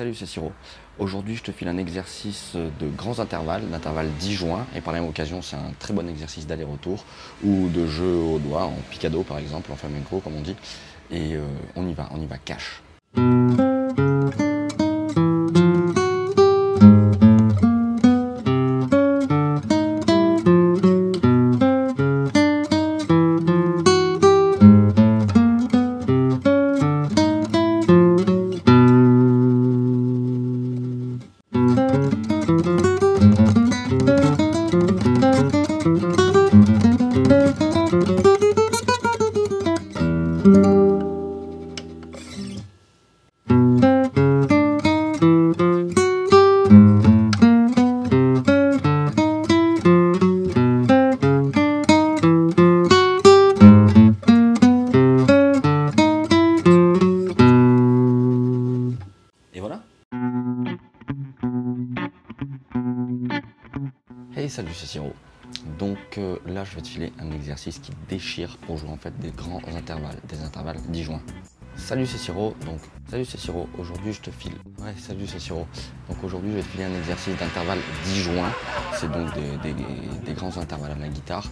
Salut, c'est Siro. Aujourd'hui, je te file un exercice de grands intervalles, d'intervalles 10 joints. Et par la même occasion, c'est un très bon exercice d'aller-retour ou de jeu au doigt, en picado par exemple, en flamenco comme on dit. Et euh, on y va, on y va cash. Et Salut, c'est. Donc euh, là, je vais te filer un exercice qui déchire pour jouer en fait des grands intervalles, des intervalles 10 joints. Salut, c'est. Donc, salut, c'est. Aujourd'hui, je te file. Ouais, salut, c'est. Donc aujourd'hui, je vais te filer un exercice d'intervalle 10 joints. C'est donc des, des- des grands intervalles à la guitare.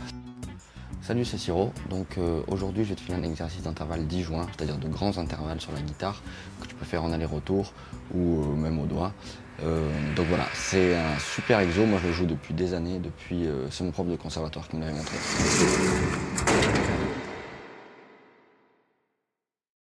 Salut, c'est Siro. Donc euh, aujourd'hui, je vais te filer un exercice d'intervalle 10 joints, c'est-à-dire de grands intervalles sur la guitare que tu peux faire en aller-retour ou euh, même au doigt. Euh, donc voilà, c'est un super exo. Moi, je le joue depuis des années. Depuis, c'est mon prof de conservatoire qui me l'avait montré.